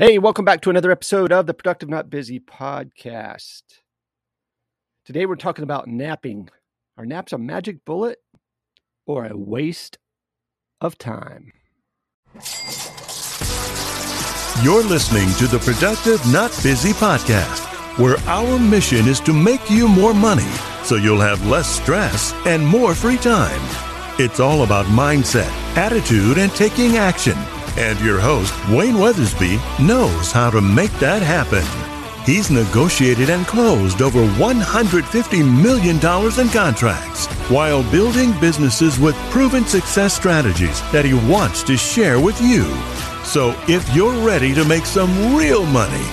Hey, welcome back to another episode of the Productive Not Busy podcast. Today we're talking about napping. Are naps a magic bullet or a waste of time? You're listening to the Productive Not Busy podcast, where our mission is to make you more money so you'll have less stress and more free time. It's all about mindset, attitude, and taking action. And your host, Wayne Weathersby, knows how to make that happen. He's negotiated and closed over $150 million in contracts while building businesses with proven success strategies that he wants to share with you. So if you're ready to make some real money,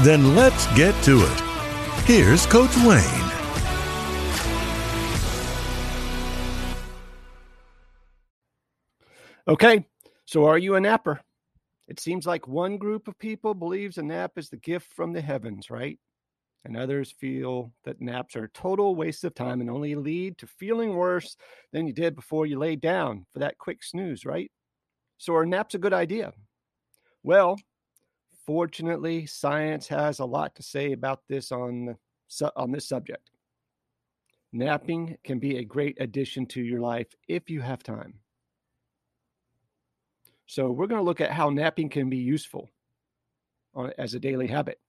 then let's get to it. Here's Coach Wayne. Okay, so are you a napper? It seems like one group of people believes a nap is the gift from the heavens, right? And others feel that naps are a total waste of time and only lead to feeling worse than you did before you laid down for that quick snooze, right? So are naps a good idea? Well, fortunately, science has a lot to say about this on, on this subject. Napping can be a great addition to your life if you have time. So we're going to look at how napping can be useful as a daily habit.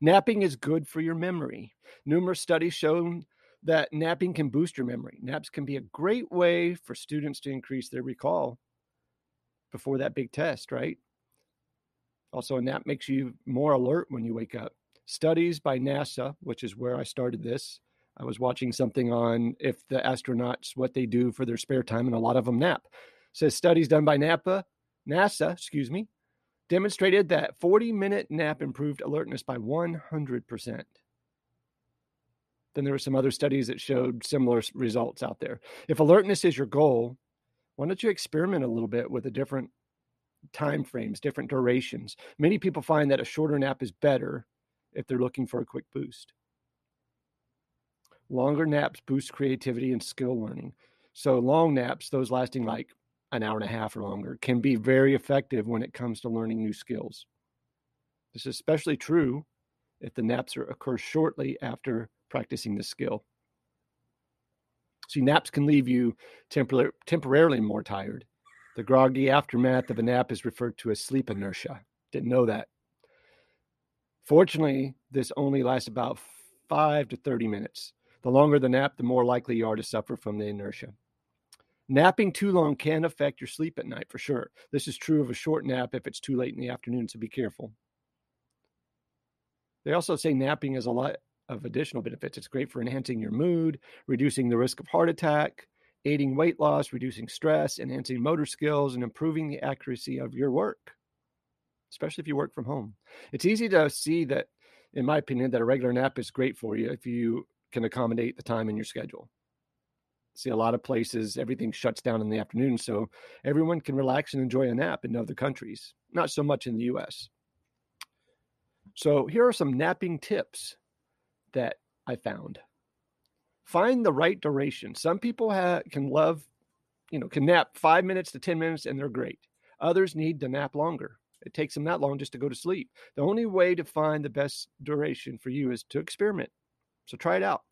Napping is good for your memory. Numerous studies show that napping can boost your memory. Naps can be a great way for students to increase their recall before that big test, right? Also, a nap makes you more alert when you wake up. Studies by NASA, which is where I started this, I was watching something on if the astronauts what they do for their spare time, and a lot of them nap. It says studies done by NAPA NASA, excuse me, demonstrated that 40 minute nap improved alertness by 100%. Then there were some other studies that showed similar results out there. If alertness is your goal, why don't you experiment a little bit with the different time frames, different durations? Many people find that a shorter nap is better if they're looking for a quick boost. Longer naps boost creativity and skill learning. So long naps, those lasting like an hour and a half or longer can be very effective when it comes to learning new skills. This is especially true if the naps are, occur shortly after practicing the skill. See, naps can leave you tempor- temporarily more tired. The groggy aftermath of a nap is referred to as sleep inertia. Didn't know that. Fortunately, this only lasts about 5 to 30 minutes. The longer the nap, the more likely you are to suffer from the inertia. Napping too long can affect your sleep at night for sure. This is true of a short nap if it's too late in the afternoon, so be careful. They also say napping has a lot of additional benefits. It's great for enhancing your mood, reducing the risk of heart attack, aiding weight loss, reducing stress, enhancing motor skills, and improving the accuracy of your work, especially if you work from home. It's easy to see that, in my opinion, that a regular nap is great for you if you can accommodate the time in your schedule see a lot of places everything shuts down in the afternoon so everyone can relax and enjoy a nap in other countries not so much in the us so here are some napping tips that i found. Find the right duration. Some people have, can love you know can nap five minutes to ten minutes and they're great. Others need to nap longer. It takes them that long just to go to sleep. The only way to find the best duration for you is to experiment. So try it out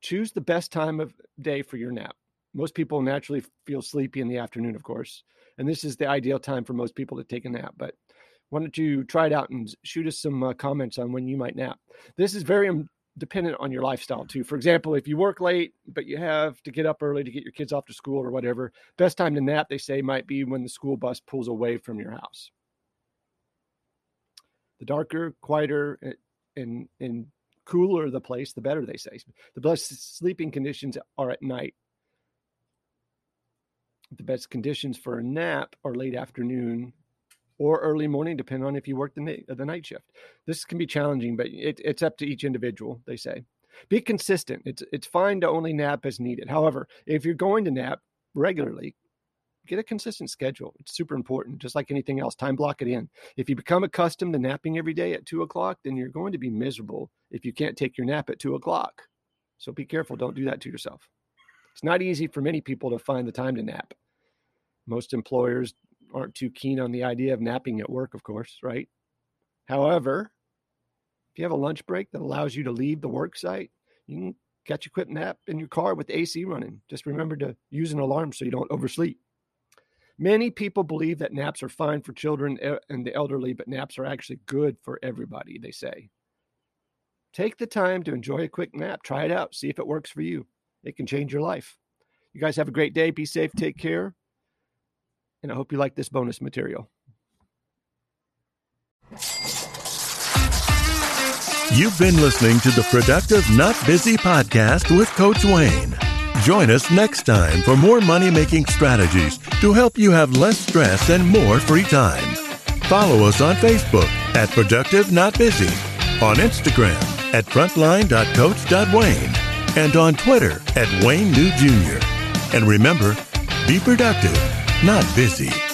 choose the best time of day for your nap. Most people naturally feel sleepy in the afternoon, of course, and this is the ideal time for most people to take a nap. But why don't you try it out and shoot us some uh, comments on when you might nap? This is very um, dependent on your lifestyle too. For example, if you work late but you have to get up early to get your kids off to school or whatever, best time to nap they say might be when the school bus pulls away from your house. The darker, quieter, eh, and and cooler the place, the better, they say. The best sleeping conditions are at night. The best conditions for a nap are late afternoon or early morning, depending on if you work the, the night shift. This can be challenging, but it, it's up to each individual, they say. Be consistent. It's, it's fine to only nap as needed. However, if you're going to nap regularly, get a consistent schedule. It's super important, just like anything else. Time block it in. If you become accustomed to napping every day at two o'clock, then you're going to be miserable if you can't take your nap at two o'clock. So be careful. Don't do that to yourself. It's not easy for many people to find the time to nap. Most employers aren't too keen on the idea of napping at work, of course, right? However, if you have a lunch break that allows you to leave the work site, you can catch a quick nap in your car with AC running. Just remember to use an alarm so you don't oversleep. Many people believe that naps are fine for children and the elderly, but naps are actually good for everybody, they say. Take the time to enjoy a quick nap. Try it out. See if it works for you. It can change your life. You guys have a great day. Be safe. Take care. And I hope you like this bonus material. You've been listening to the Productive Not Busy podcast with Coach Wayne. Join us next time for more money making strategies to help you have less stress and more free time. Follow us on Facebook at Productive Not Busy, on Instagram at frontline.coach.wayne, and on Twitter at Wayne New Jr. And remember, be productive, not busy.